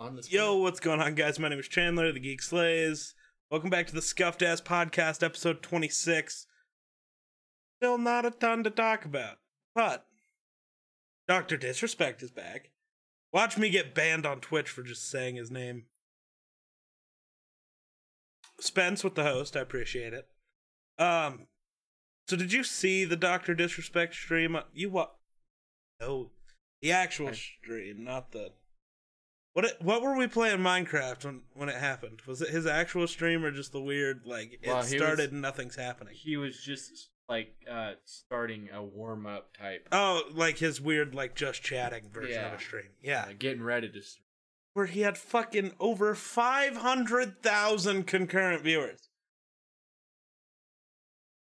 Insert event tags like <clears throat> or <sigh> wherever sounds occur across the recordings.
on this. Yo, what's going on, guys? My name is Chandler, the Geek Slays. Welcome back to the Scuffed Ass Podcast, episode 26. Still not a ton to talk about, but Dr. Disrespect is back. Watch me get banned on Twitch for just saying his name. Spence with the host, I appreciate it. Um, so did you see the Dr. Disrespect stream? You what? No, the actual I- stream, not the what what were we playing Minecraft when when it happened? Was it his actual stream or just the weird like it Well, he started was- and nothing's happening? He was just like uh starting a warm up type. Oh, like his weird like just chatting version of Yeah. a stream. Yeah. uh, getting ready to. s- Where he had fucking over 500,000 concurrent viewers.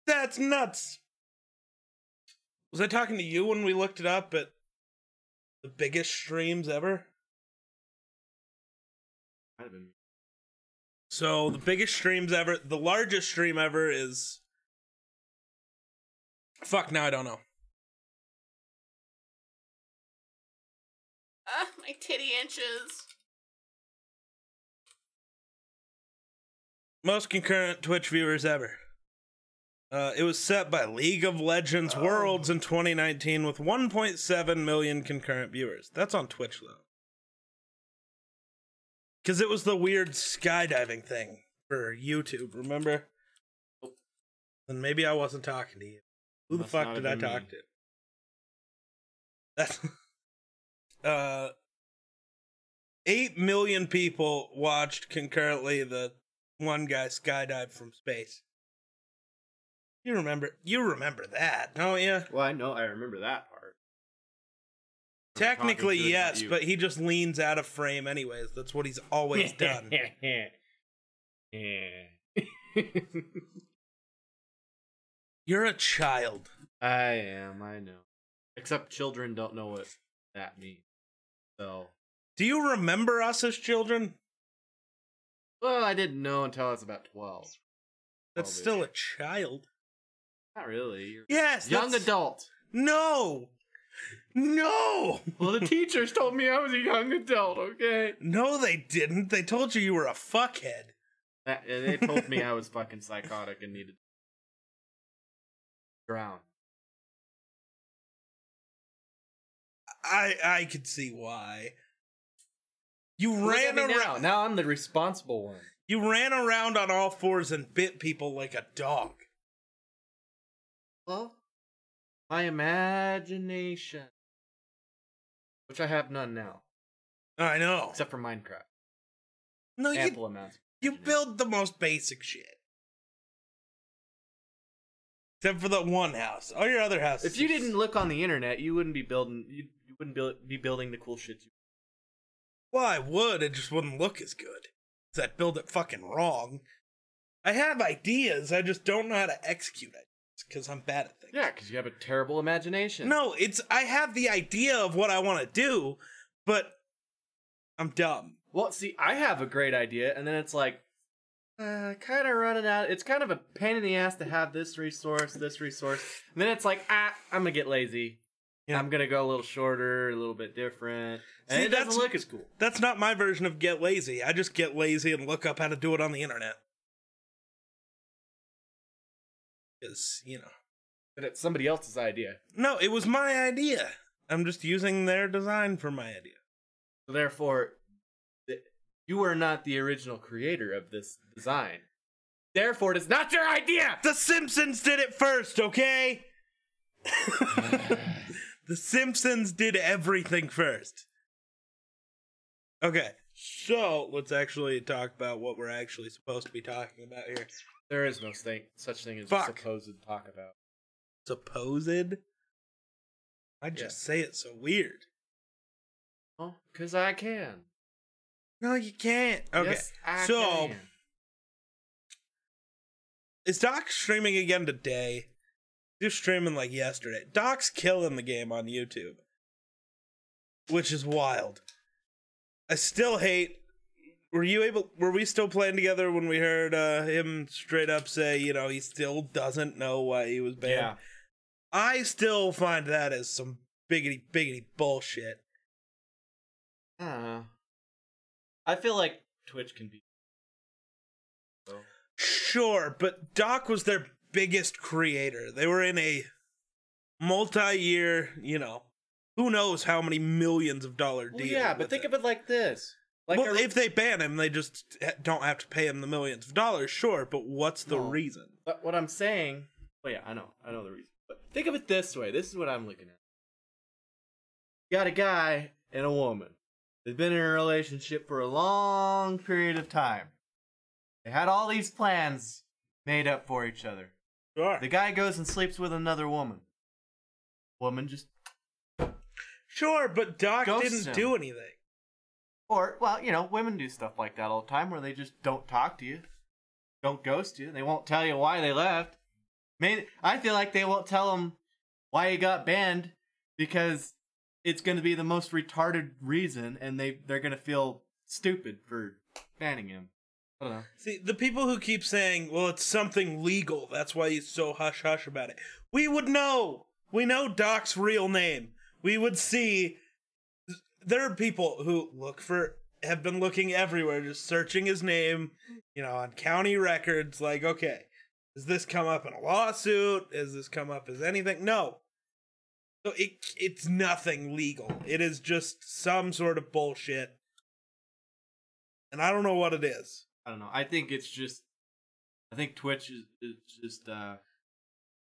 That's nuts. Was I talking to you when we looked it up at the biggest streams ever? Might have been. So the biggest streams ever, the largest stream ever is. Fuck, now I don't know. Ah, my titty inches. Most concurrent Twitch viewers ever. Uh, it was set by League of Legends Worlds in 2019 with 1.7 million concurrent viewers. That's on Twitch though. Because it was the weird skydiving thing for YouTube, remember? Then maybe I wasn't talking to you. Who the fuck did I talk me. to? That's <laughs> uh 8 million people watched concurrently the one guy skydive from space. You remember you remember that, don't you? Well, I know. I remember that part. I'm Technically talking good about yes, but he just leans out of frame anyways. That's what he's always <laughs> done. <laughs> You're a child. I am. I know. Except children don't know what that means. So, Do you remember us as children? well, I didn't know until I was about twelve. That's Twelve-ish. still a child. Not really. You're Yes, young that's- adult. No. No. Well, the teachers told me I was a young adult. Okay. No, they didn't. They told you you were a fuckhead. That- they told me I was fucking psychotic and needed to drown. I I could see why. You Look ran around. now. Now I'm the responsible one. You ran around on all fours and bit people like a dog. Well, my imagination, which I have none now, I know. except for Minecraft. No, you amounts. you build the most basic shit. Except for the one house. All your other houses. If you didn't look on the internet, you wouldn't be building. You, you wouldn't build, be building the cool shit. You, Well, I would. It just wouldn't look as good. 'Cause I'd build it fucking wrong. I have ideas. I just don't know how to execute it because I'm bad at things. yeah, because you have a terrible imagination. No, it's I have the idea of what I want to do, but I'm dumb. Well, see, I have a great idea, and then it's like, uh, kind of running out. It's kind of a pain in the ass to have this resource, this resource, and then it's like, ah, I'm gonna get lazy. Yeah. I'm gonna go a little shorter, a little bit different, and See, it doesn't look as cool. That's not my version of get lazy. I just get lazy and look up how to do it on the internet. Because, you know. But it's somebody else's idea. No, it was my idea. I'm just using their design for my idea. So therefore, th- you are not the original creator of this design. Therefore, it is not your idea. The Simpsons did it first, okay? <laughs> the Simpsons did everything first. Okay, so let's actually talk about what we're actually supposed to be talking about here. There is no thing, such thing as Fuck. supposed to talk about. Supposed? I just say it so weird. Oh, because I can. No, you can't. Okay, Yes, so can. is Doc streaming again today? He was streaming like yesterday. Doc's killing the game on YouTube, which is wild. I still hate. Were you able? Were we still playing together when we heard uh, him straight up say, you know, he still doesn't know why he was banned? Yeah. I still find that as some biggity biggity bullshit. Uh, I feel like Twitch can be. So, Sure, but Doc was their biggest creator. They were in a multi-year, you know, who knows how many millions of dollar well, deal. yeah, but think it. of it like this: like well, a- if they ban him, they just don't have to pay him the millions of dollars. Sure, but what's the No. reason? But what I'm saying, well, yeah, I know, I know the reason. But think of it this way: this is what I'm looking at. You got a guy and a woman. They've been in a relationship for a long period of time. They had all these plans made up for each other. Sure, The guy goes and sleeps with another woman. Woman just, sure, but Doc didn't him. do anything. Or well, you know, women do stuff like that all the time, where they just don't talk to you, don't ghost you. They won't tell you why they left. Maybe I feel like they won't tell him why he got banned because it's going to be the most retarded reason, and they they're going to feel stupid for banning him. I don't know. See, the people who keep saying, well, it's something legal, that's why he's so hush hush about it. We would know. We know Doc's real name. We would see. There are people who look for, have been looking everywhere, just searching his name, you know, on county records. Like, okay, does this come up in a lawsuit? Does this come up as anything? No. So it, it's nothing legal. It is just some sort of bullshit. And I don't know what it is. I don't know. I think it's just. I think Twitch is, is just uh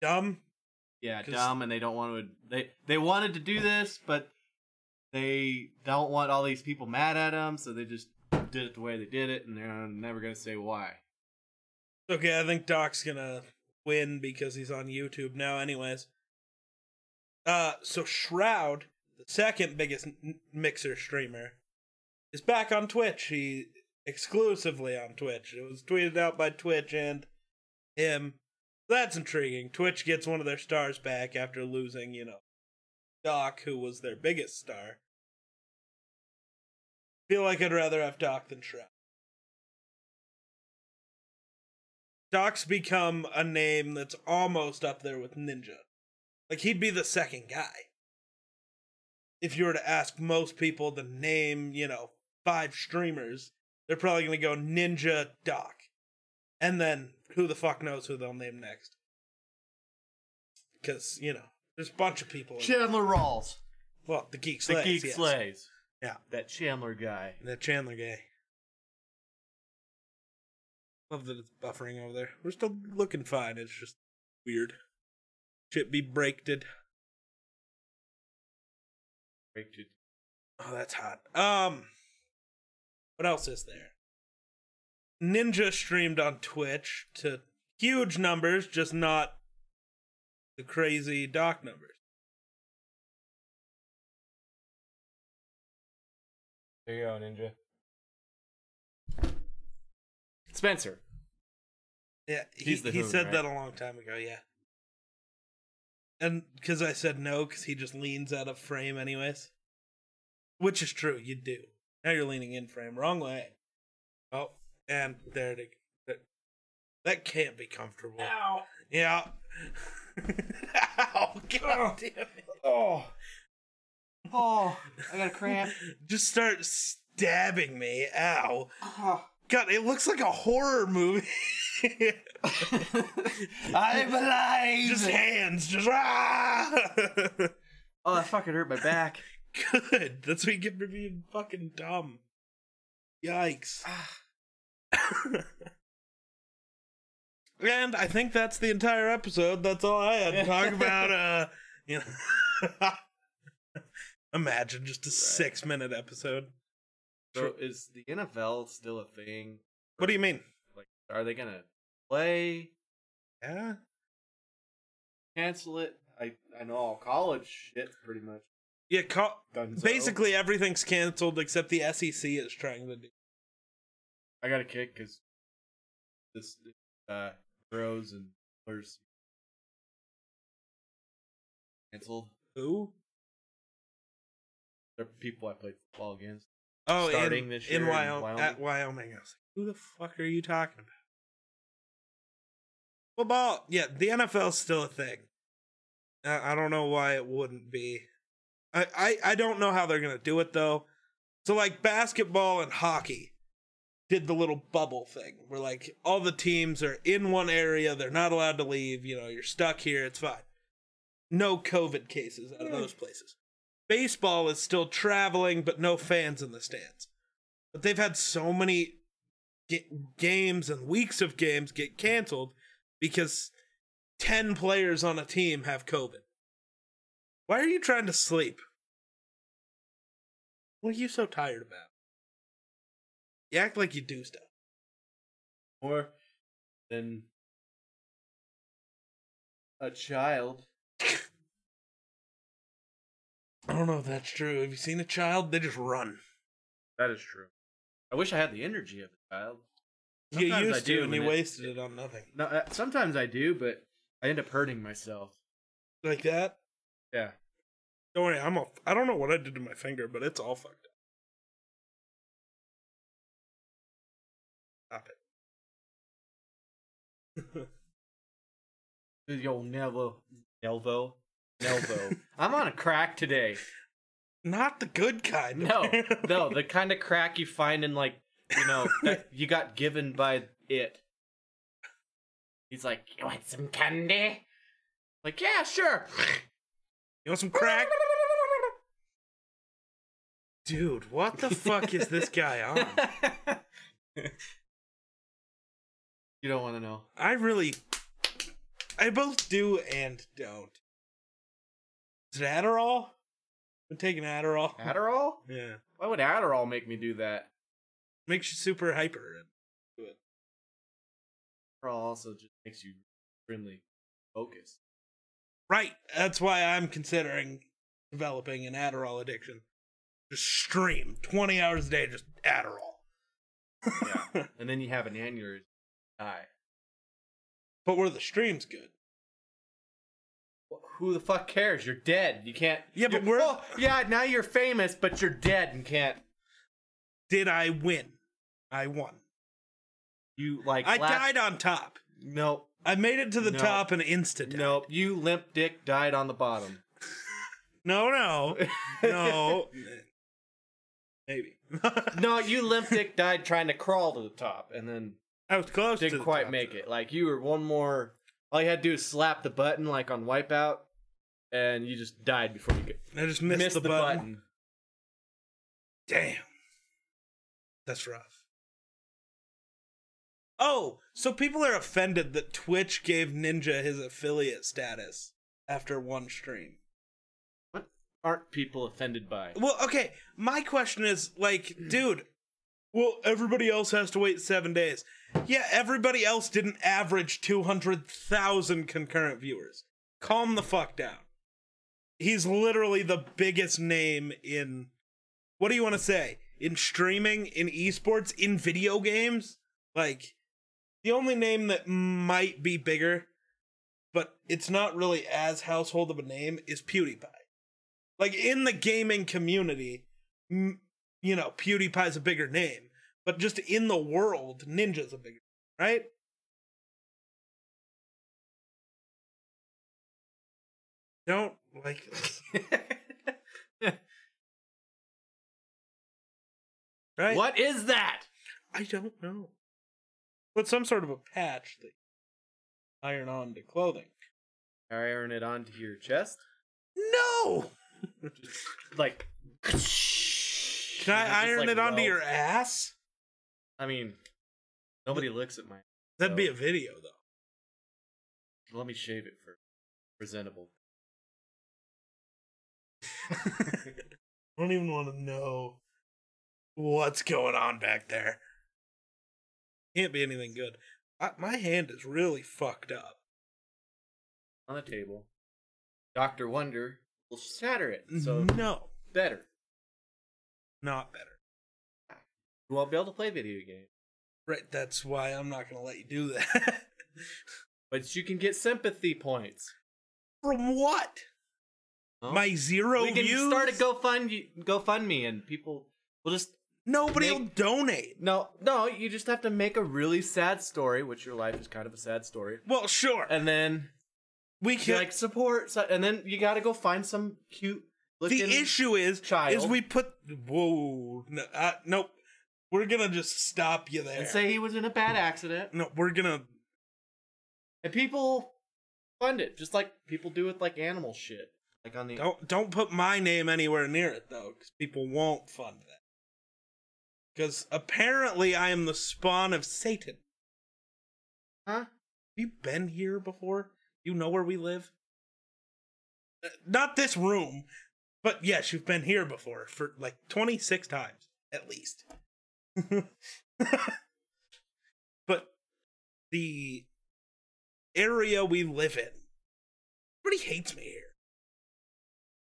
Dumb? Yeah, dumb, and they don't want to. They they wanted to do this, but they don't want all these people mad at them, so they just did it the way they did it, and they're never gonna say why. Okay, I think Doc's gonna win because he's on YouTube now, anyways. Uh, so Shroud, the second biggest n- mixer streamer, is back on Twitch. He exclusively on Twitch. It was tweeted out by Twitch and him. That's intriguing. Twitch gets one of their stars back after losing, you know, Doc, who was their biggest star. Feel like I'd rather have Doc than Shroud. Doc's become a name that's almost up there with Ninja. Like he'd be the second guy. If you were to ask most people to name, you know, five streamers, they're probably gonna go Ninja Doc. And then who the fuck knows who they'll name next. Cause, you know, there's a bunch of people. in- Chandler Rawls, well, the Geek the Slays. Geek yes. Slays. Yeah. that Chandler guy. That Chandler guy. Love that it's buffering over there. We're still looking fine. It's just weird. Shit be breaked. Break to- Oh, that's hot. Um, what else is there? Ninja streamed on Twitch to huge numbers, just not the crazy doc numbers. There you go, Ninja. Spencer. Yeah, he, he Hoon, said right? that a long time ago. Yeah, and because I said no, because he just leans out of frame, anyways. Which is true. You do. Now you're leaning in frame, wrong way. Oh, and there it. That, that can't be comfortable. Ow. Yeah. Ow! God damn it! Oh. Oh, I got a cramp. Just start stabbing me. Ow! Oh. God, it looks like a horror movie. <laughs> I'm alive. just hands, just ah! oh, that fucking hurt my back. Good. That's what you get for being fucking dumb. Yikes. <laughs> and I think that's the entire episode. That's all I had to talk <laughs> about. Uh, you know, <laughs> imagine just a six-minute episode. So is the NFL still a thing? What do you mean? Like, are they gonna play? Yeah. Cancel it? I I know all college shit pretty much Yeah. Co- basically, everything's canceled except the SEC is trying to do. I got a kick because this uh Bros and Steelers canceled. Who? They're people I played football against. Oh, Starting in, this in year in Wyoming, Wyoming. At Wyoming. I was like, who the fuck are you talking about? Football, yeah, the NFL's still a thing. Uh, I don't know why it wouldn't be. I, I, I don't know how they're gonna do it though. So like basketball and hockey did the little bubble thing where like all the teams are in one area, they're not allowed to leave, you know, you're stuck here, it's fine. No COVID cases out of hmm. those places. Baseball is still traveling, but no fans in the stands. But they've had so many games and weeks of games get canceled because 10 players on a team have COVID. Why are you trying to sleep? What are you so tired about? You act like you do stuff. More than a child. <laughs> I don't know if that's true. Have you seen a child? They just run. That is true. I wish I had the energy of a child. you Sometimes used I do, to, and you it- wasted it on nothing. No, uh, sometimes I do, but I end up hurting myself. Like that? Yeah. Don't worry, I'm all, I don't know what I did to my finger, but it's all fucked up. Yo, Nelvo. Nelvo. Nelvo. <laughs> I'm on a crack today. Not the good kind. No, <laughs> no, the kind of crack you find in like, you know, that you got given by it. He's like, you want some candy? Like, yeah, sure. You want some crack? Dude, what the fuck is this guy on? <laughs> you don't want to know. I really. I both do and don't. Is it Adderall? I'm taking Adderall. <laughs> Adderall? Yeah. Why would Adderall make me do that? Makes you super hyper. Adderall also just makes you extremely focused. Right. That's why I'm considering developing an Adderall addiction. Just stream 20 hours a day, just Adderall. Yeah. <laughs> and then you have an aneurysm. Die. But were the streams good? Who the fuck cares? You're dead. You can't. Yeah, but we're- Oh, yeah, now you're famous, but you're dead and can't. Did I win? I won. You like. I last- died on top. Nope. I made it to the No. top and insta Nope. You limp dick died on the bottom. <laughs> No, no. No. <laughs> Maybe. <laughs> no, you limp dick died trying to crawl to the top and then I was close to didn't the quite top, make though. it. Like you were one more. All you had to do is slap the button like on Wipeout, and you just died before you could I just missed, miss the, button. Damn. That's rough. Oh, so people are offended that Twitch gave Ninja his affiliate status after one stream. What aren't people offended by? Well, okay, my question is like, dude, well, everybody else has to wait seven days. Yeah, everybody else didn't average 200,000 concurrent viewers. Calm the fuck down. He's literally the biggest name in. What do you want to say? In streaming, in esports, in video games? Like, the only name that might be bigger, but it's not really as household of a name, is PewDiePie like in the gaming community, you know, PewDiePie's a bigger name, but just in the world, Ninja's a bigger, right? Don't like this, <laughs> right? What is that? I don't know. But some sort of a patch that iron on to clothing. Iron it onto your chest, No. <laughs> like. <laughs> Can I iron it onto your ass? I mean, nobody looks at my. That'd be a video though. Let me shave it for presentable. <laughs> I don't even want to know what's going on back there. Can't be anything good. I, my hand is really fucked up. on the table. Doctor Wonder will shatter it, so no, better. Not better. You won't be able to play video games, Right, that's why I'm not gonna let you do that. <laughs> but you can get sympathy points. From what? My zero we can views. start a GoFund GoFundMe, and people will just Nobody make- will donate. no, no. You just have to make a really sad story, which your life is kind of a sad story, Well, sure. and then we can. like support, and then you got to go find some cute the issue is, child. is we put whoa, no, uh, nope. We're gonna just stop you there. and say he was in a bad accident, no, we're gonna. and people fund it just like people do with like animal shit, like on the. Don't don't put my name anywhere near it though, because people won't fund that. Because apparently I am the spawn of Satan. Huh? Have you been here before? You know where we live? Uh, Not this room, but yes, you've been here before for like 26 times at least. <laughs> but the area we live in, everybody hates me here.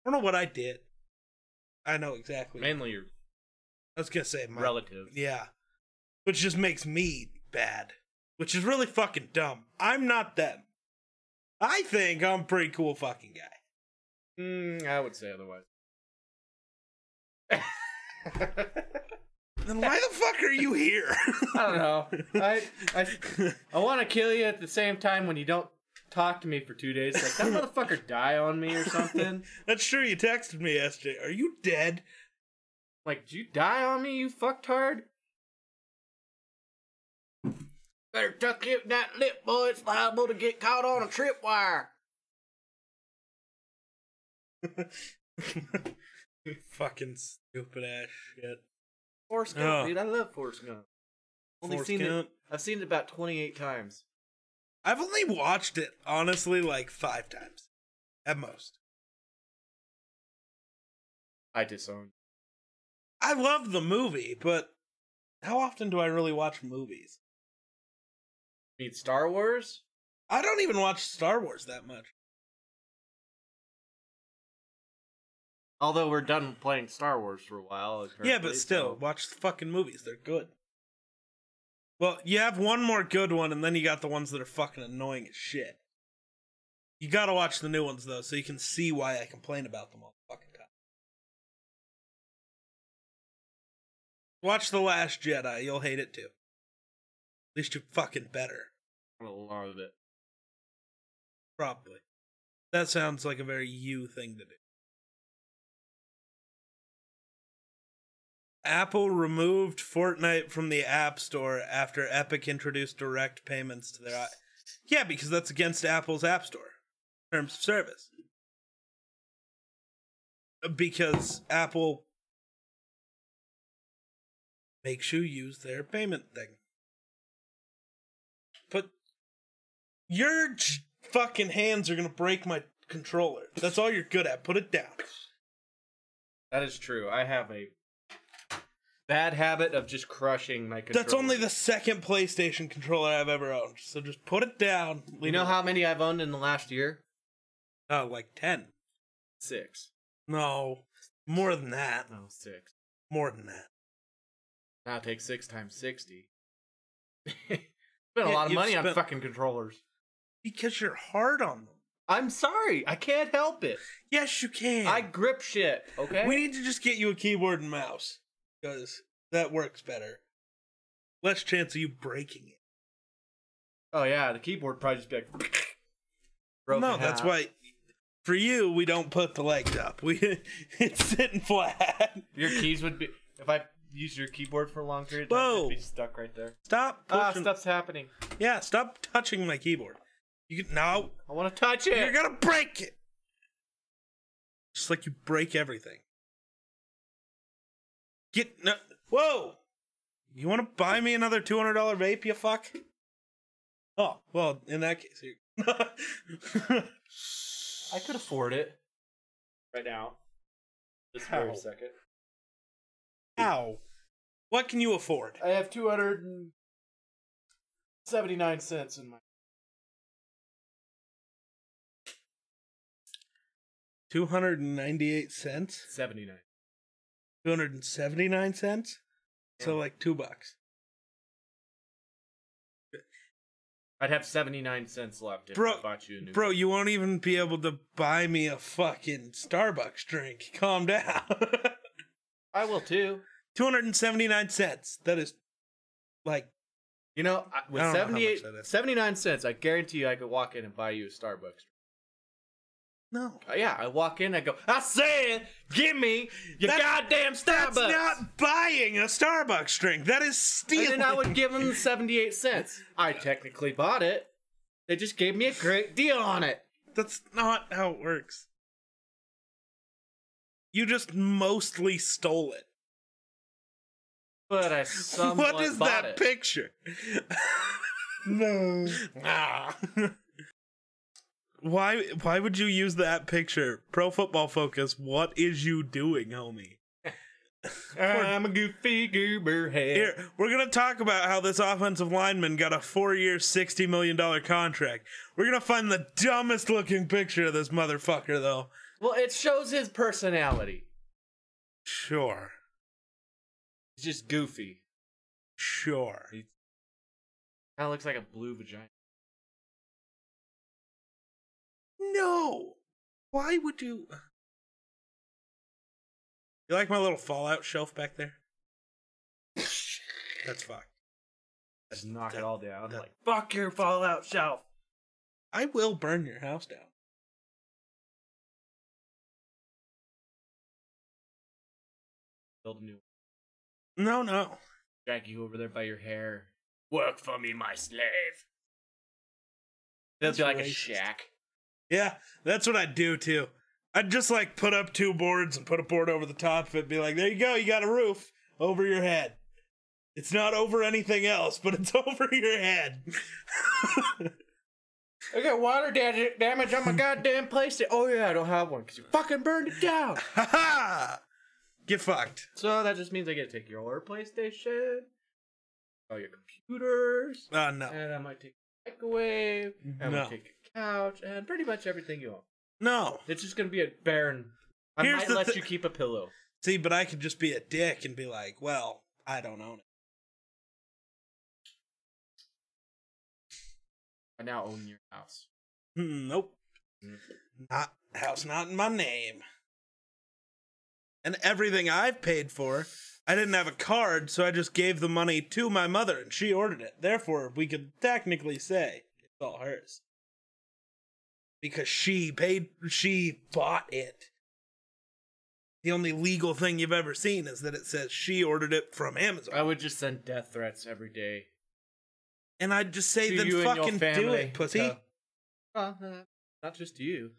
I don't know what I did. I know exactly. Mainly your I was gonna say my relatives. yeah. Which just makes me bad. Which is really fucking dumb. I'm not them. I think I'm a pretty cool fucking guy. Mm, I would say otherwise. Then why the fuck are you here? <laughs> I don't know. I I I <laughs> want to kill you at the same time when you don't talk to me for two days. Like that motherfucker die on me or something. <laughs> That's true. You texted me yesterday. Are you dead? Like, did you die on me, you fucked hard. Better tuck it in that lip, boy. It's liable to get caught on a tripwire. <laughs> fucking stupid ass shit. Forrest Gump, Oh. dude. I love Forrest Gump. Only Forrest seen Gump. it. I've seen it about twenty-eight times. I've only watched it honestly like five times, at most. I disown. I love the movie, but how often do I really watch movies? Mean Star Wars? I don't even watch Star Wars that much. Although we're done playing Star Wars for a while. yeah, but still, so- watch the fucking movies. They're good. Well, you have one more good one, and then you got the ones that are fucking annoying as shit. You gotta watch the new ones, though, so you can see why I complain about them all the fucking time. Watch The Last Jedi. You'll hate it too. At least you're fucking better. a lot of it. Probably. That sounds like a very you thing to do. Apple removed Fortnite from the App Store after Epic introduced direct payments to their. Yeah, because that's against Apple's App Store terms of service. Because Apple makes you use their payment thing. But your j- fucking hands are gonna break my controller. That's all you're good at. Put it down. That is true. I have a bad habit of just crushing my controller. That's only the second PlayStation controller I've ever owned. So just put it down. You know it- how many I've owned in the last year? Oh, like ten. Six. No, more than that. No, six. More than that. Now take six times sixty. <laughs> Spent a Yeah, lot of you've money on fucking controllers. Because you're hard on them. I'm sorry. I can't help it. Yes, you can. I grip shit. Okay. We need to just get you a keyboard and mouse because that works better. Less chance of you breaking it. oh yeah, the keyboard probably just be like. <laughs> no, that's half. why. For you, we don't put the legs up. We <laughs> it's sitting flat. your keys would be. If I use your keyboard for a long period of time, Whoa. be stuck right there. Stop Ah, stuff's happening. Yeah, stop touching my keyboard. You can, no, I want to touch it. you're gonna break it. Just like you break everything. Get no, whoa! You want to buy me another two hundred dollar vape? You fuck. Oh well, in that case, I could afford it right now. Just for a second. How? What can you afford? I have two hundred and seventy nine cents in my. Two hundred and ninety eight cents. Seventy nine. 279 cents. Yeah. So like 2 bucks. I'd have 79 cents left if bro, I bought you a new Bro, drink. you won't even be able to buy me a fucking Starbucks drink. <laughs> Calm down. <laughs> I will too. 279 cents. That is like you know, with 78 79 cents, I guarantee you I could walk in and buy you a Starbucks drink. No. Uh, yeah, I walk in, I go, I said, give me your That- goddamn Starbucks. That's not buying a Starbucks drink. That is and stealing. then I would give them 78 cents. I technically bought it. They just gave me a great deal on it. That's not how it works. You just mostly stole it. But I <laughs> somewhat what is bought that it. picture? <laughs> no. Ah. <laughs> why why would you use that picture? Pro football focus, what is you doing, homie? <laughs> I'm a goofy goober head. Here, we're gonna talk about how this offensive lineman got a four-year, sixty million dollar contract. We're gonna find the dumbest looking picture of this motherfucker, though. Well, it shows his personality. Sure, He's just goofy. sure. Kind of looks like a blue vagina. No. Why would you? Uh you like my little Fallout shelf back there? <laughs> That's fucked. Just knock it all down. that- like, fuck your Fallout shelf. I will burn your house down. Build a new one. No, no. drag you over there by your hair. Work for me, my slave. That'd be That's like a shack. Yeah, that's what I'd do too. I'd just like put up two boards and put a board over the top of it. Be like, there you go, you got a roof over your head. It's not over anything else, but it's <laughs> over your head. <laughs> I got water da- damage on my goddamn PlayStation. Oh yeah, I don't have one because you fucking burned it down. <laughs> Ha ha! Get fucked. so that just means I get to take your PlayStation, all your computers, Uh, no. and I might take microwave, and I No. might take couch, and pretty much everything you own. No. It's just gonna be a barren. I Here's might the let thi- you keep a pillow. See, but I could just be a dick and be like, well, I don't own it. I now own your house. Hmm, Nope. Not house not in my name. And everything I've paid for, I didn't have a card, so I just gave the money to my mother and she ordered it. Therefore, we could technically say it's all hers. Because she paid she bought it. The only legal thing you've ever seen is that it says she ordered it from Amazon. I would just send death threats every day. and I'd just say to then you and your fucking do it, pussy. Well, uh, not just you.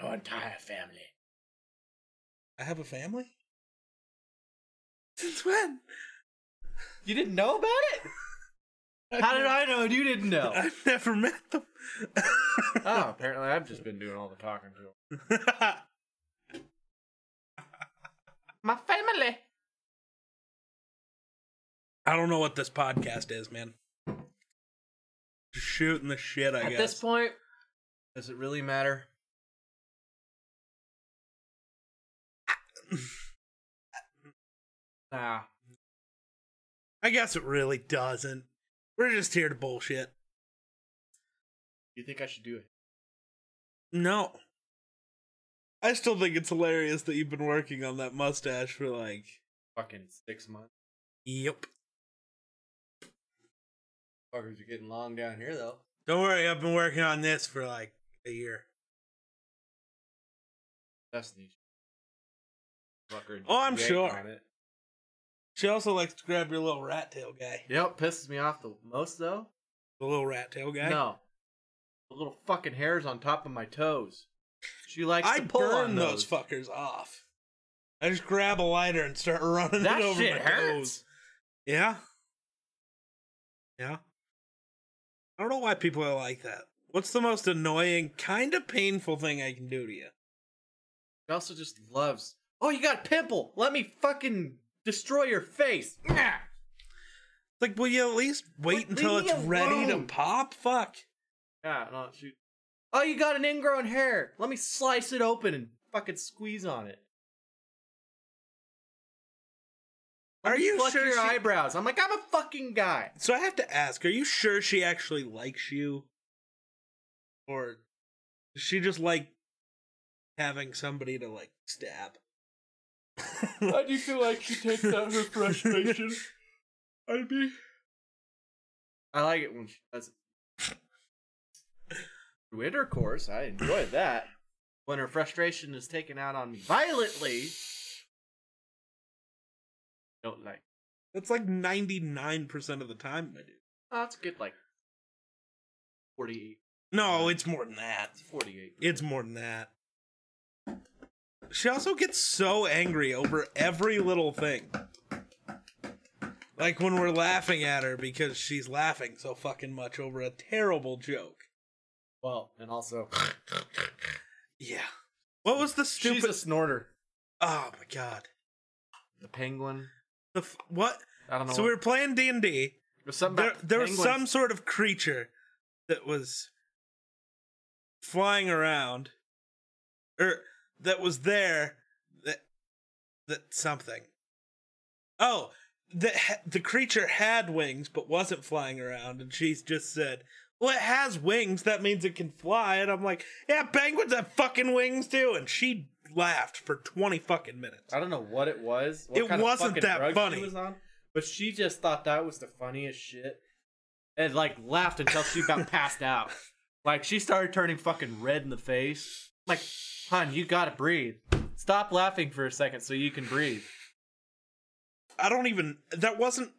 Your entire family. I have a family? <laughs> Since when? You didn't know about it? How did I know and you didn't know? <laughs> I've never met them. oh, apparently I've just been doing all the talking to them. <laughs> My family. I don't know what this podcast is, man. Just shooting the shit, I At guess. At this point, does it really matter? <laughs> nah. I guess it really doesn't. We're just here to bullshit. You think I should do it? No. I still think it's hilarious that you've been working on that mustache for like. Fucking six months. Yep. Fuckers are getting long down here though. Don't worry, I've been working on this for like a year. That's the fucker. Oh, I'm sure. She also likes to grab your little rat tail guy. Yep, pisses me off the most though. The little rat tail guy. No, the little fucking hairs on top of my toes. She likes I to pull burn on those those. fuckers off. I just grab a lighter and start <laughs> running That it over shit my hurts. toes. Yeah. Yeah. I don't know why people are like that. What's the most annoying, kind of painful thing I can do to you? She also just loves. Oh, you got a pimple. Let me fucking destroy your face. Nyah. Like, will you at least wait Like, until leave me it's ready to alone. pop? Fuck. Yeah, no, shoot. Oh, you got an ingrown hair. Let me slice it open and fucking squeeze on it. Let Are me you pluck sure your she- eyebrows? I'm like, I'm a fucking guy. So I have to ask, are you sure she actually likes you? Or does she just like having somebody to like stab? <laughs> I do feel like she takes out her frustration. I'd be I like it when she does it. Through intercourse, I enjoy that. when her frustration is taken out on me violently, don't like. That's like 99% of the time, my dude. Oh, it's good, like forty-eight. No, it's more than that. It's forty-eight. It's more than that. She also gets so angry over every little thing. Like when we're laughing at her because she's laughing so fucking much over a terrible joke. Well, and also Yeah. What was the she's stupid? a snorter. Oh my god. The penguin. The f- what? I don't know. So we were playing D and D. There, there was some sort of creature that was flying around, or that was there. That that something. Oh, the ha- the creature had wings but wasn't flying around, and she just said, "Well, it has wings. That means it can fly." And I'm like, "Yeah, penguins have fucking wings too." And she laughed for twenty fucking minutes. I don't know what it was. what It kind wasn't that funny. She was on, but she just thought that was the funniest shit, and like laughed until she about <laughs> passed out. Like she started turning fucking red in the face. Like, hon, you gotta breathe. Stop laughing for a second so you can breathe. I don't even. That wasn't.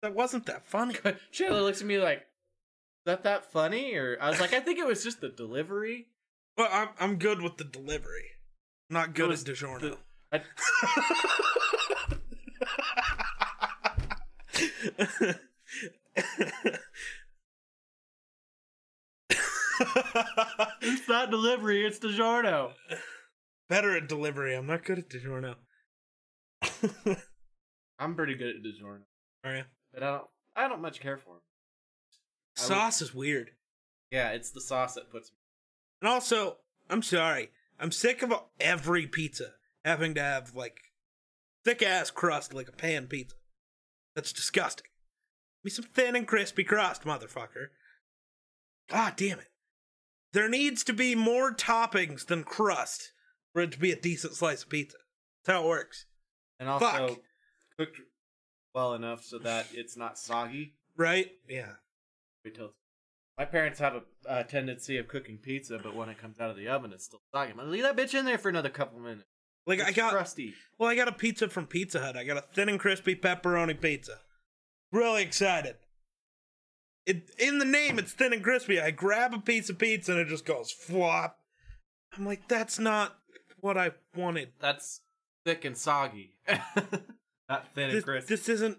That wasn't that funny. <laughs> Shayla looks at me like, "Is that that funny?" Or I was like, "I think it was just the delivery." Well, I'm I'm good with the delivery. I'm not good at DiGiorno. the- I, <laughs> <laughs> <laughs> it's not delivery. It's DiGiorno. Better at delivery. I'm not good at DiGiorno. <laughs> I'm pretty good at DiGiorno, Are you? but I don't. I don't much care for them. I would- Sauce is weird. Yeah, it's the sauce that puts me. And also, I'm sorry. I'm sick of every pizza having to have like thick ass crust like a pan pizza. That's disgusting. Give me some thin and crispy crust, motherfucker. God damn it. There needs to be more toppings than crust for it to be a decent slice of pizza. That's how it works. And also Fuck. cooked well enough so that it's not soggy. Right? Yeah. Wait till- My parents have a, a tendency of cooking pizza, but when it comes out of the oven, it's still soggy. I'm gonna leave that bitch in there for another couple minutes. Like I got crusty. Well, I got a pizza from Pizza Hut. I got a thin and crispy pepperoni pizza. Really excited. It in the name, it's thin and crispy. I grab a piece of pizza and it just goes flop. I'm like, that's not what I wanted. That's thick and soggy, <laughs> not thin and This, crisp. this isn't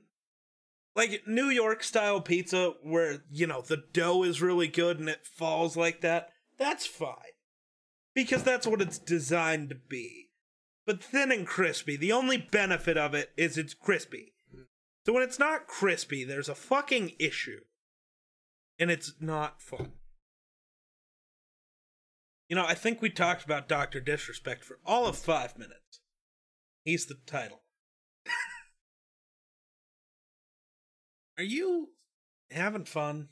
like New York style pizza where you know the dough is really good and it falls like that. That's fine because that's what it's designed to be. But thin and crispy, the only benefit of it is it's crispy. So when it's not crispy, there's a fucking issue. And it's not fun. You know, I think we talked about Dr. Disrespect for all of five minutes. He's the title. <laughs> Are you having fun?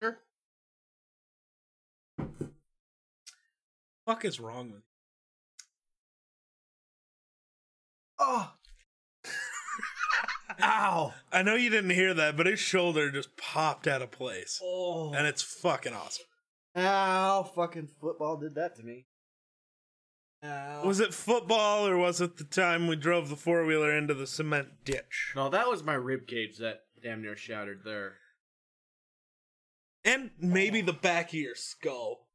Sure. Fuck is wrong with you? Oh. Ow. I know you didn't hear that, but his shoulder just popped out of place. Oh. And it's fucking awesome. Ow. Fucking football did that to me. Ow. Was it football or was it the time we drove the four wheeler into the cement ditch? No, that was my rib cage that damn near shattered there. And maybe the back of your skull.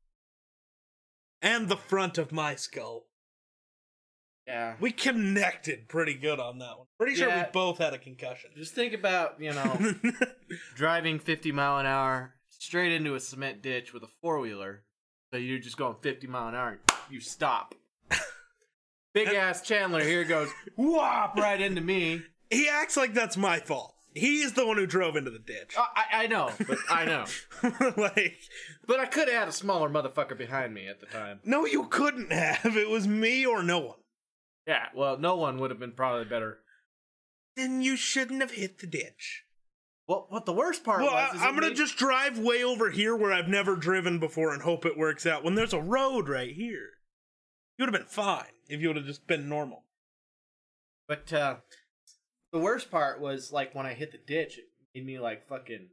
And the front of my skull. Yeah. We connected pretty good on that one. Pretty sure Yeah. we both had a concussion. Just think about, you know, <laughs> driving 50 mile an hour straight into a cement ditch with a four wheeler. So you're just going 50 mile an hour. You stop. <laughs> Big ass Chandler here goes whop right into me. he acts like that's my fault. He is the one who drove into the ditch. I, I- I know, but I know. <laughs> like, But I could have had a smaller motherfucker behind me at the time. no, you couldn't have. It was me or no one. Yeah, well, no one would have been probably better. Then you shouldn't have hit the ditch. Well, what the worst part Well, was, is I, am gonna made- just drive way over here where I've never driven before and hope it works out. When there's a road right here, you would have been fine if you would have just been normal. But uh, the worst part was like when I hit the ditch, it made me like fucking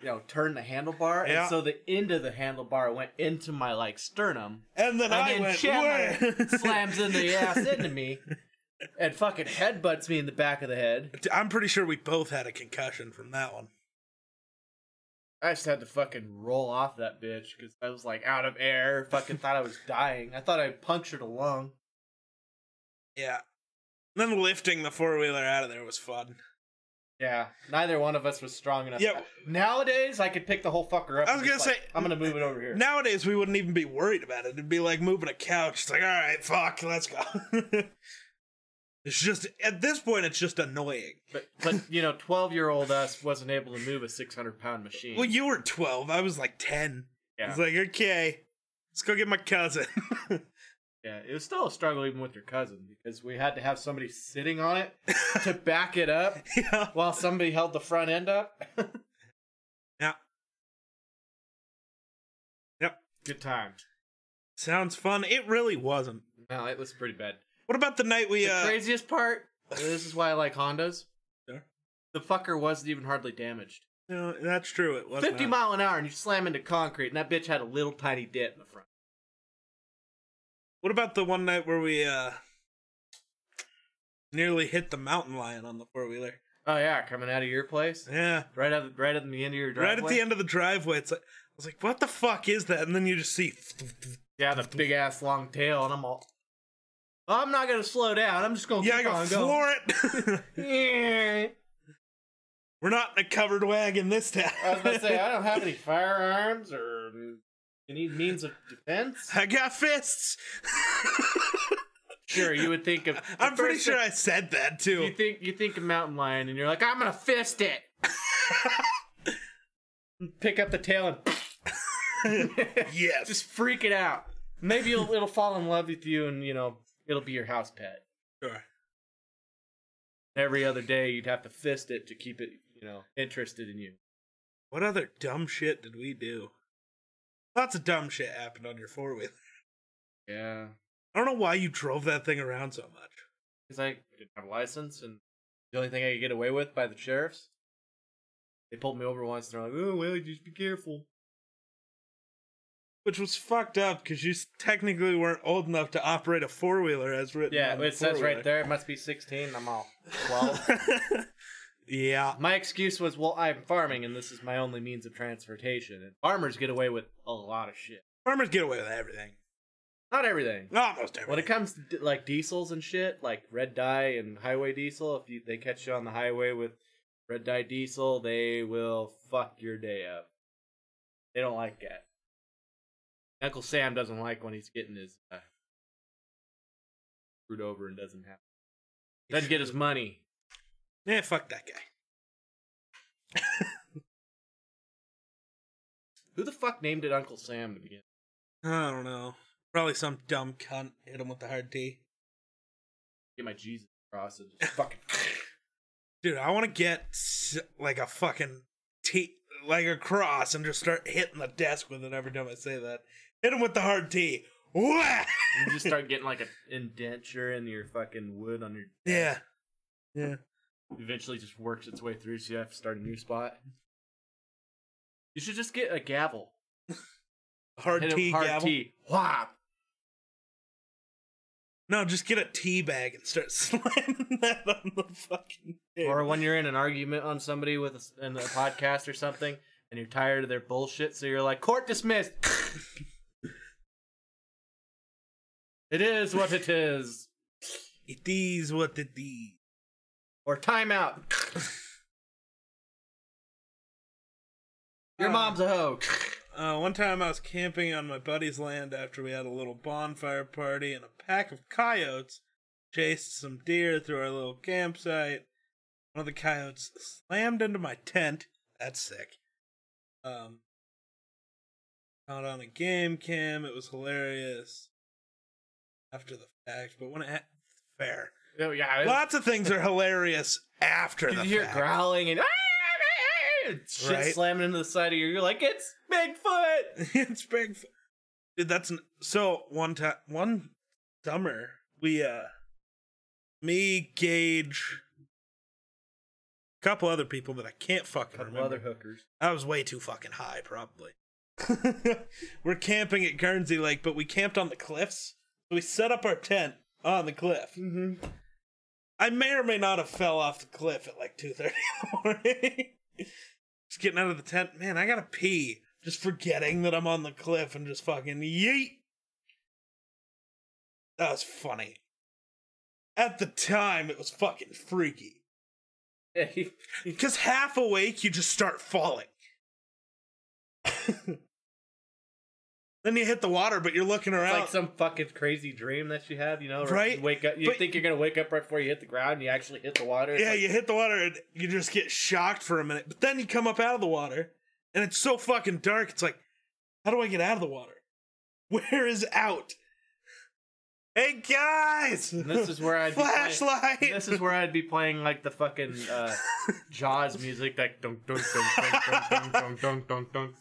you know, turn the handlebar, Yeah. and so the end of the handlebar went into my like sternum, And then and I then went, Chandler <laughs> <laughs> slams into the ass into me, and fucking headbutts me in the back of the head. I'm pretty sure we both had a concussion from that one. I just had to fucking roll off that bitch because I was like out of air. Fucking thought I was <laughs> dying. I thought I punctured a lung. Yeah. Then lifting the four wheeler out of there was fun. Yeah, neither one of us was strong enough. Yeah. Nowadays, I could pick the whole fucker up. I was gonna like, say- I'm gonna move it over here. Nowadays, we wouldn't even be worried about it. It'd be like moving a couch. It's like, all right, fuck, let's go. <laughs> it's just at this point, it's just annoying. But but you know, 12 year old us wasn't able to move a 600 pound machine. Well, you were 12. I was like 10. yeah. It's like, okay, let's go get my cousin. <laughs> yeah, it was still a struggle even with your cousin because we had to have somebody sitting on it <laughs> to back it up yeah. while somebody held the front end up. <laughs> Yeah. Yep. Good time. Sounds fun. It really wasn't. No, it was pretty bad. What about the night we The uh craziest part. <laughs> This is why I like Hondas. Sure. The fucker wasn't even hardly damaged. no, that's true. It was 50 mile an hour and you slam into concrete and that bitch had a little tiny dent in the front. What about the one night where we uh nearly hit the mountain lion on the four wheeler? Oh yeah, coming out of your place, Yeah. right at right at the end of your driveway. Right at the end of the driveway, it's like I was like, "What the fuck is that?" And then you just see, Yeah, the big ass long tail, and I'm all. "Oh, I'm not gonna slow down. I'm just gonna yeah, I keep go on floor it. going. <laughs> We're not in a covered wagon this time. I was gonna say I don't have any <laughs> firearms or any means of defense. I got fists. <laughs> Sure, you would think of. I'm pretty sure thing- I said that too. You think you think of mountain lion, and you're like, I'm gonna fist it. <laughs> Pick up the tail and <laughs> yes. just freak it out. Maybe it'll, it'll fall in love with you, and you know it'll be your house pet. Sure. Every other day, you'd have to fist it to keep it, you know, interested in you. What other dumb shit did we do? Lots of dumb shit happened on your four wheeler. Yeah, I don't know why you drove that thing around so much. because I didn't have a license, and the only thing I could get away with by the sheriffs. They pulled me over once, and they're like, "Oh well, just be careful." Which was fucked up because you technically weren't old enough to operate a four wheeler as written. Yeah, it says right there. It must be 16. I'm all 12. <laughs> <laughs> yeah. My excuse was, well, I'm farming and this is my only means of transportation. And farmers get away with a lot of shit. Farmers get away with everything. Not everything. Almost everything. When it comes to like diesels and shit, like red dye and highway diesel, if you, they catch you on the highway with red dye diesel, they will fuck your day up. They don't like that. Uncle Sam doesn't like when he's getting his uh, screwed over and doesn't have doesn't get his money. Yeah, fuck that guy. <laughs> Who the fuck named it Uncle Sam to begin? I don't know. Probably some dumb cunt hit him with the hard T. Get my Jesus cross and just fucking. <laughs> Dude, I want to get like a fucking T, like a cross, and just start hitting the desk with it every time I say that. Hit him with the hard T. You just <laughs> start getting like an indenture in your fucking wood on your. Yeah. Yeah. Eventually, just works its way through, so you have to start a new spot. You should just get a gavel. <laughs> Hard Hit T a hard gavel. T. Whop. No, just get a tea bag and start <laughs> slamming that on the fucking table. Or when you're in an argument on somebody with a, in a podcast or something, and you're tired of their bullshit, so you're like, "Court dismissed." <laughs> it is what it is. It is what it is. Or timeout. Your Uh, mom's a hoe. Uh, one time I was camping on my buddy's land after we had a little bonfire party, and a pack of coyotes chased some deer through our little campsite. One of the coyotes slammed into my tent. That's sick. Um, caught on a game cam. It was hilarious. After the fact, but when it ha- fair, Oh, yeah, lots of things are hilarious after you the hear fact. growling and ah, ah, ah, shit Right. slamming into the side of you. You're like, it's Bigfoot. <laughs> it's Bigfoot. Dude, that's n- so one time, one summer, we, uh, me, Gage, a couple other people that I can't fucking couple remember. other hookers. I was way too fucking high, probably. <laughs> We're camping at Guernsey Lake, but we camped on the cliffs. So we set up our tent on the cliff. Mm-hmm. I may or may not have fell off the cliff at like two thirty in the morning. <laughs> just getting out of the tent, man. I gotta pee. Just forgetting that I'm on the cliff and just fucking yeet. That was funny. At the time, it was fucking freaky. Because half awake, you just start falling. <laughs> then you hit the water, but you're looking It's around. like some fucking crazy dream that you have, you know? Right? You wake up. You But- think you're gonna wake up right before you hit the ground, and you actually hit the water. It's yeah, like- you hit the water and you just get shocked for a minute. But then you come up out of the water and it's so fucking dark. It's like, how do I get out of the water? <laughs> Where is out? Hey guys! And this is where I'd be playing- flashlight. This is where I'd be playing like the fucking uh, <laughs> Jaws music, like dunk dunk dunk dunk dunk dunk dunk dunk dunk.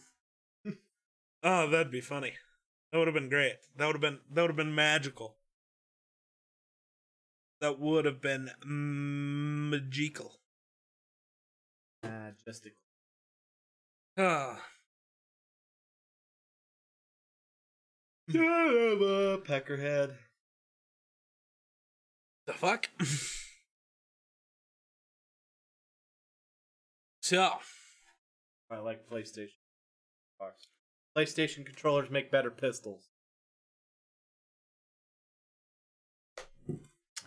Oh, that'd be funny. That would have been great. That would have been that would have been magical. That would have been magical. Majestic. Ah, <laughs> Peckerhead. the fuck? <laughs> so, I like PlayStation. Xbox. PlayStation controllers make better pistols.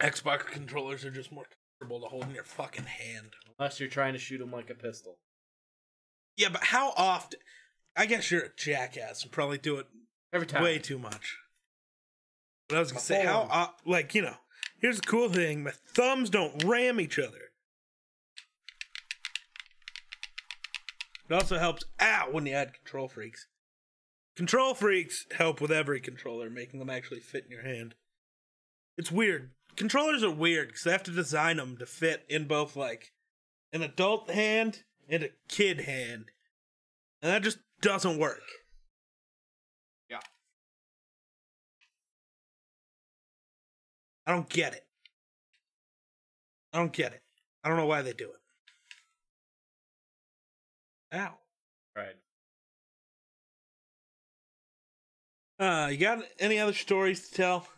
Xbox controllers are just more comfortable to hold in your fucking hand. Unless you're trying to shoot them like a pistol. Yeah, but how often? I guess you're a jackass and probably do it Every time. way too much. But I was gonna say how, uh, like you know, here's the cool thing: my thumbs don't ram each other. It also helps out when you add KontrolFreeks. KontrolFreeks help with every controller, making them actually fit in your hand. It's weird. Controllers are weird because they have to design them to fit in both like an adult hand and a kid hand, and that just doesn't work. Yeah. I don't get it. I don't get it. I don't know why they do it. Ow. Right. Uh, you got any other stories to tell?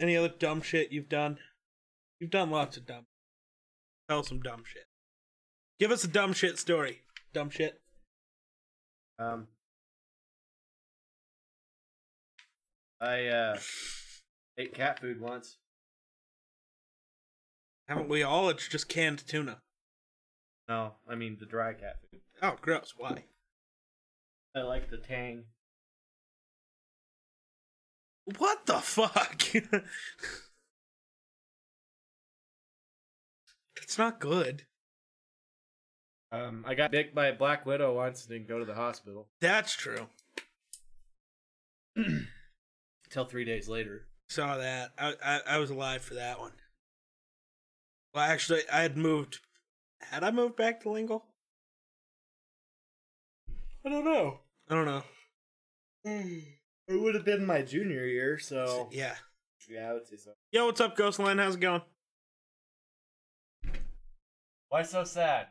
Any other dumb shit you've done? You've done lots of dumb. Tell some dumb shit. Give us a dumb shit story. Dumb shit. Um. I uh <sighs> ate cat food once. Haven't we all? It's just canned tuna. No, I mean the dry cat food. Oh, gross. Why? I like the tang. What the fuck? <laughs> That's not good. Um, I got bit by a black widow once and didn't go to the hospital That's true. <clears throat> until three days later. Saw that. I, I I was alive for that one. Well, actually, I had moved. Had I moved back to Lingle? I don't know. I don't know. It would have been my junior year, so <laughs> Yeah. yeah, I would say so. Yo, what's up, Ghostline? How's it going? Why so sad?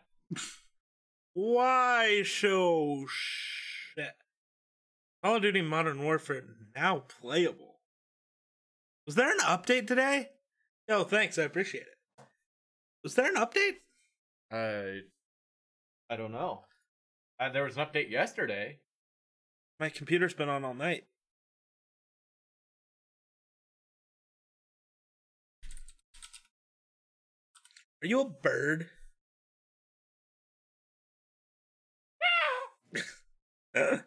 Why so shit? Call of Duty Modern Warfare now playable. Was there an update today? Yo, thanks. I appreciate it. Was there an update? I I don't know. Uh, there was an update yesterday. My computer's been on all night. Are you a bird? <laughs>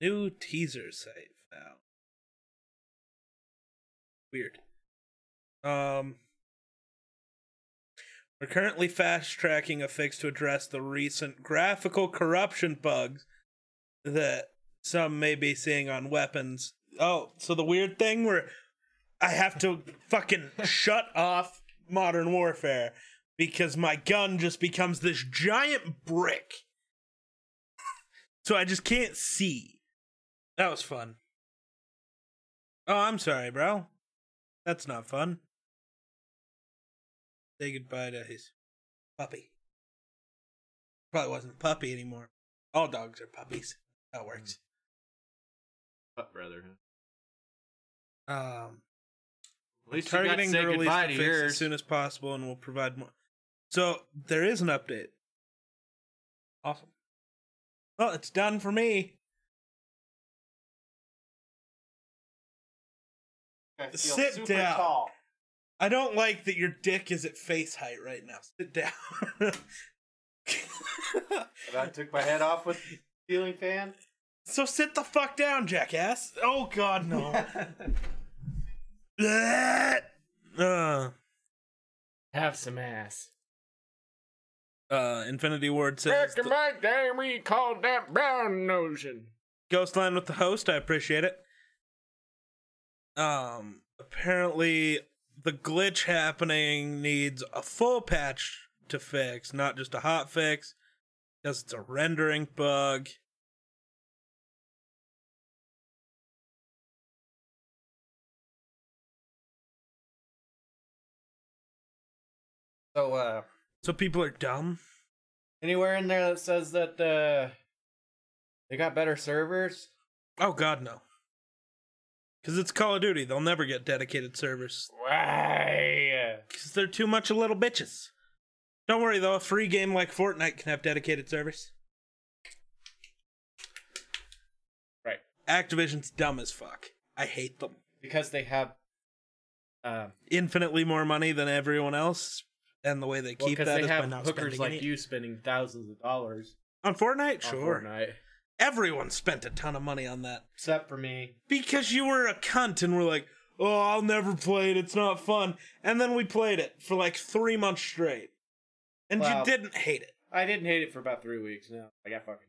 New teaser site found. Weird. Um, we're currently fast tracking a fix to address the recent graphical corruption bugs that some may be seeing on weapons. Oh, so the weird thing where I have to fucking shut off modern warfare because my gun just becomes this giant brick. So I just can't see. That was fun. Oh, I'm sorry, bro. That's not fun. say goodbye to his puppy. Probably wasn't a puppy anymore. All dogs are puppies. That works. But brother, Um, at least you got to targeting say to release goodbye the to fix as soon as possible, and we'll provide more. So there is an update. Awesome. Well, it's done for me. I feel Sit super down. tall. I don't like that your dick is at face height right now. Sit down. I took my head off with the ceiling fan. so sit the fuck down, jackass. Oh God, no. <laughs> Bleh. uh, Have some ass. uh, Infinity Ward says Back in my day, we called that brown nosing. Ghostline with the host. I appreciate it. Um, apparently the glitch happening needs a full patch to fix, not just a hot fix, because it's a rendering bug. So, uh, So people are dumb. anywhere in there that says that uh, they got better servers? Oh God, no. Because it's Call of Duty. They'll never get dedicated servers. Why? Because they're too much of little bitches. Don't worry though, a free game like Fortnite can have dedicated servers. Right. Activision's dumb as fuck. I hate them. Because they have. Um, Infinitely more money than everyone else, and the way they well, keep that they is by have not hookers like any. you spending thousands of dollars On Fortnite, on sure. Fortnite. Everyone spent a ton of money on that Except for me. because you were a cunt and were like, "Oh, I'll never play it. It's not fun." And then we played it for like three months straight, and Wow. you didn't hate it. I didn't hate it for about three weeks now. I got fucking.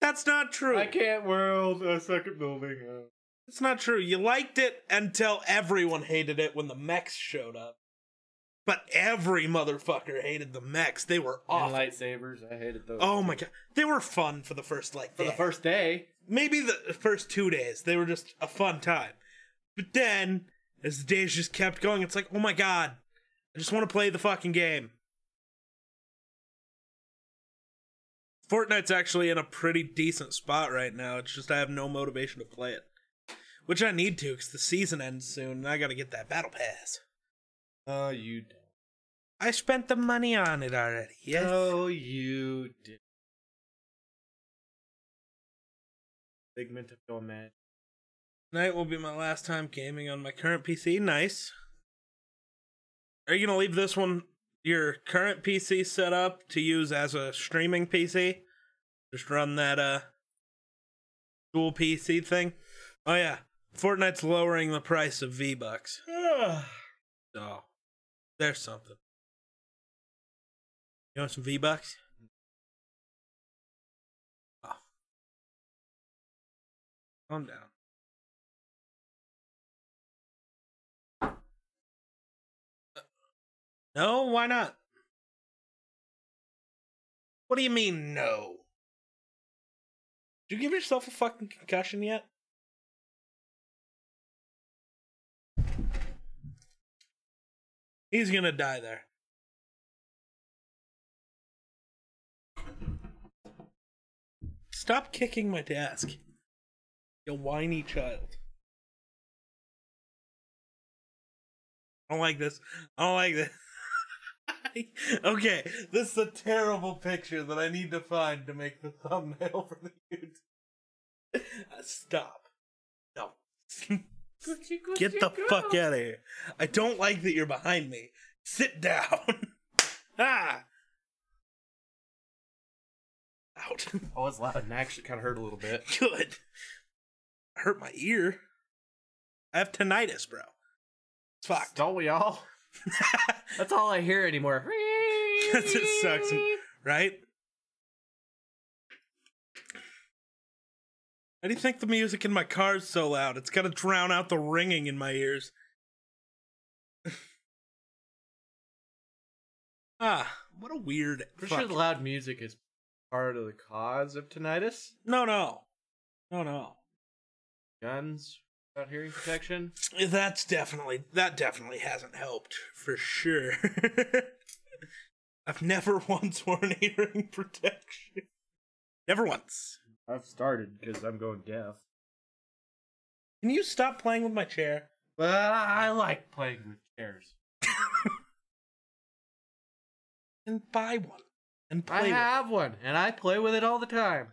That's not true. I can't world a second building. Uh. It's not true. You liked it until everyone hated it when the mechs showed up. But every motherfucker hated the mechs. They were awful. And lightsabers, I hated those. oh my god. They were fun for the first like For the day. first day, maybe the first 2 days. They were just a fun time. But then as the days just kept going, it's like, "Oh my god. I just want to play the fucking game." Fortnite's actually in a pretty decent spot right now. It's just I have no motivation to play it. Which I need to because the season ends soon and I gotta get that battle pass. oh you. I spent the money on it already. Yes. Oh you did. Figment of your man. Tonight will be my last time gaming on my current PC. Nice. Are you gonna leave this one, your current PC set up to use as a streaming PC? Just run that uh dual PC thing. Oh yeah, Fortnite's lowering the price of V Bucks. So there's something. You want some V Bucks? Oh. Calm down. No, why not? What do you mean, no? Did you give yourself a fucking concussion yet? He's gonna die there. Stop kicking my desk. You whiny child. I don't like this. I don't like this. <laughs> okay, this is a terrible picture that I need to find to make the thumbnail for the YouTube. Stop. No. Get the fuck out of here. I don't like that you're behind me. Sit down. <laughs> ah. <laughs> Oh, it's loud and actually kind of hurt a little bit. Good. I hurt my ear. I have tinnitus, bro. It's fucked. Don't we all? <laughs> That's all I hear anymore. <laughs> That just sucks, right? How do you think the music in my car is so loud? It's gonna drown out the ringing in my ears. ah, what a weird. Pretty sure the loud music is part of the cause of tinnitus. No, no, no, no. Guns, without hearing protection. That's definitely that definitely hasn't helped for sure. <laughs> I've never <laughs> once worn hearing protection. Never once. I've started because I'm going deaf. Can you stop playing with my chair? But I like playing with chairs. <laughs> And buy one. And play I with have one, and I play with it all the time.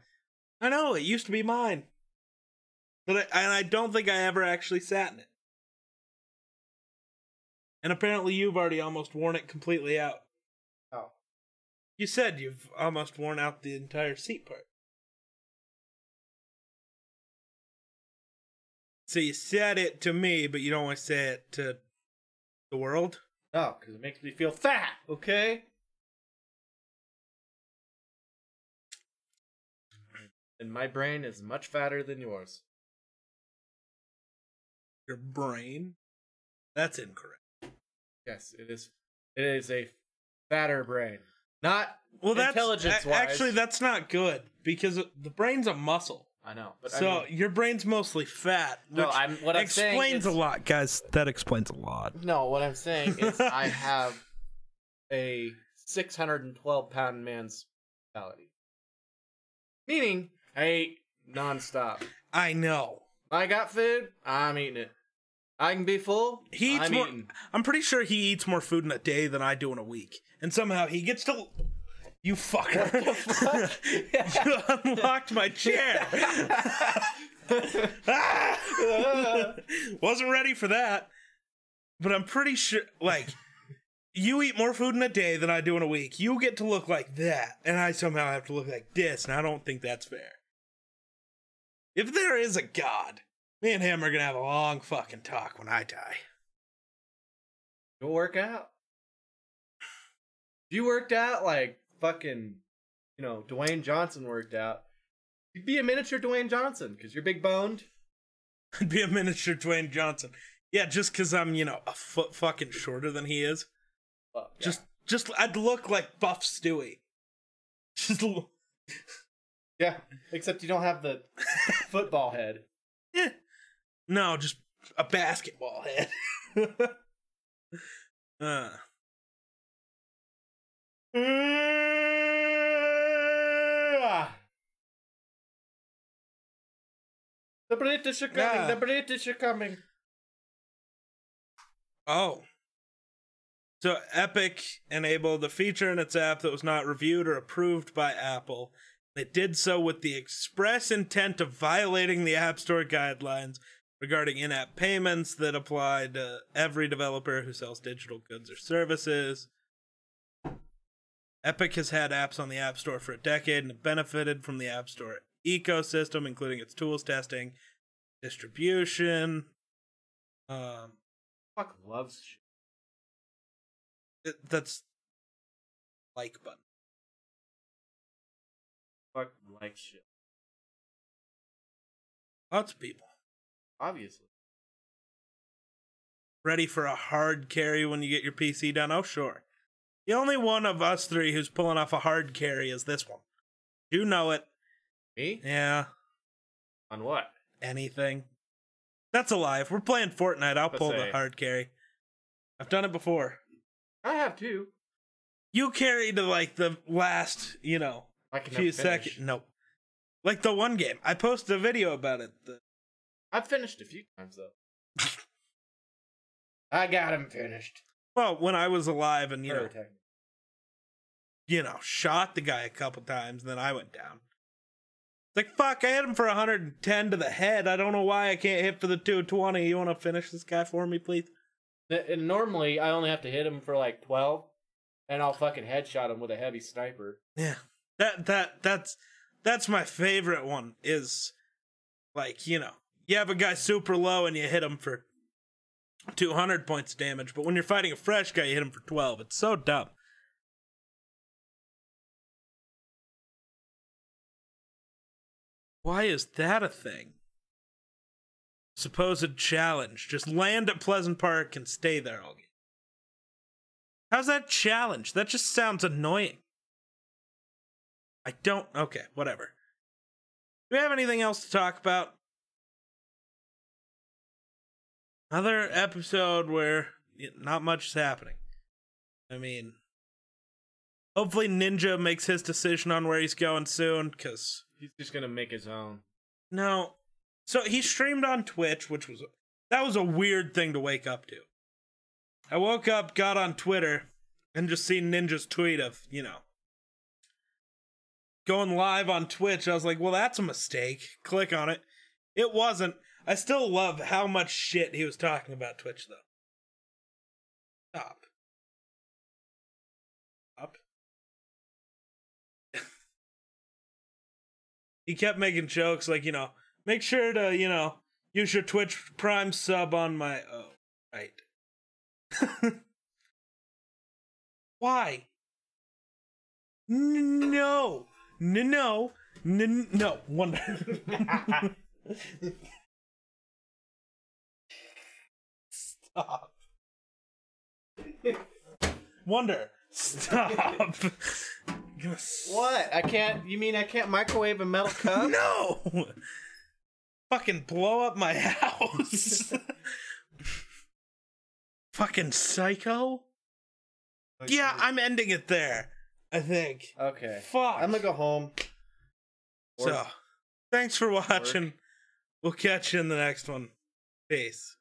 I know, it used to be mine. But I, and I don't think I ever actually sat in it. And apparently you've already almost worn it completely out. Oh. You said you've almost worn out the entire seat part. So you said it to me, but you don't want to say it to the world? Oh, no, because it makes me feel fat. Okay. And my brain is much fatter than yours. Your brain? That's incorrect. Yes, it is. It is a fatter brain, not Well, that's intelligence. a- actually that's not good because the brain's a muscle. I know, but so I mean, your brain's mostly fat, which No, I'm- what I'm saying explains is- a lot, guys. That explains a lot. no. What I'm saying <laughs> is, I have a 612 pound man's mentality, meaning I eat nonstop. I know. I got food. I'm eating it. I can be full. He eats I'm more. eating. I'm pretty sure he eats more food in a day than I do in a week, and somehow he gets to. You fucker! <laughs> you unlocked my chair. Ah! <laughs> Wasn't ready for that, but I'm pretty sure. Like, you eat more food in a day than I do in a week. You get to look like that, and I somehow have to look like this, and I don't think that's fair. If there is a god, me and him are gonna have a long fucking talk when I die. Go work out. If you worked out like fucking, you know, Dwayne Johnson worked out, you'd be a miniature Dwayne Johnson because you're big boned. <laughs> I'd be a miniature Dwayne Johnson. Yeah, just because I'm, you know, a foot fucking shorter than he is. Well, yeah. Just, just, I'd look like Buff Stewie. <laughs> Just, yeah, except you don't have the <laughs> football head. yeah. No, just a basketball head. <laughs> uh. <laughs> The British are coming. Yeah. The British are coming. Oh. So Epic enabled a feature in its app that was not reviewed or approved by Apple. It did so with the express intent of violating the App Store guidelines regarding in app payments that apply to every developer who sells digital goods or services. Epic has had apps on the App Store for a decade and have benefited from the App Store ecosystem, including its tools testing, distribution. Um, Fuck loves shit. it- that's like button. Fuck likes shit. Lots of people Obviously. ready for a hard carry when you get your PC done. Oh sure. The only one of us three who's pulling off a hard carry is this one. You know it. Me? Yeah. On what? Anything. That's a lie. If we're playing Fortnite, I'll Let's pull the hard carry. I've done it before. I have too. You carried to like the last, you know, I can few seconds. Nope. Like the one game. I posted a video about it. The- I've finished a few times though. <laughs> I got him finished. well, when I was alive and you know, you know, shot the guy a couple times, and then I went down. Like fuck, I hit him for 110 to the head. I don't know why I can't hit for the 220. You want to finish this guy for me, please? And normally I only have to hit him for like twelve, and I'll fucking headshot him with a heavy sniper. Yeah. That that that's that's my favorite one is like, you know, you have a guy super low and you hit him for 200 points of damage, but when you're fighting a fresh guy, you hit him for 12. It's so dumb. Why is that a thing? Supposed challenge. Just land at Pleasant Park and stay there all game. How's that challenge? That just sounds annoying. I don't. Okay, whatever. Do we have anything else to talk about? Another episode where not much is happening. I mean, hopefully Ninja makes his decision on where he's going soon, because He's just gonna make his own. no. So he streamed on Twitch, which was that was a weird thing to wake up to. I woke up, got on Twitter, and just seen Ninja's tweet of, you know, going live on Twitch. I was like, well, that's a mistake. Click on it. It wasn't. I still love how much shit he was talking about Twitch, though. Stop. Stop. <laughs> he kept making jokes like, you know, make sure to, you know, use your Twitch Prime sub on my. Oh, right. <laughs> Why? N- No. N- No. N- no. Wonder. Stop. Wonder. Stop. What? I can't. You mean I can't microwave a metal cup? <laughs> No. Fucking blow up my house. <laughs> Fucking psycho. Yeah, I'm ending it there. I think. Okay. Fuck. I'm gonna go home. So, thanks for watching. We'll catch you in the next one. Peace.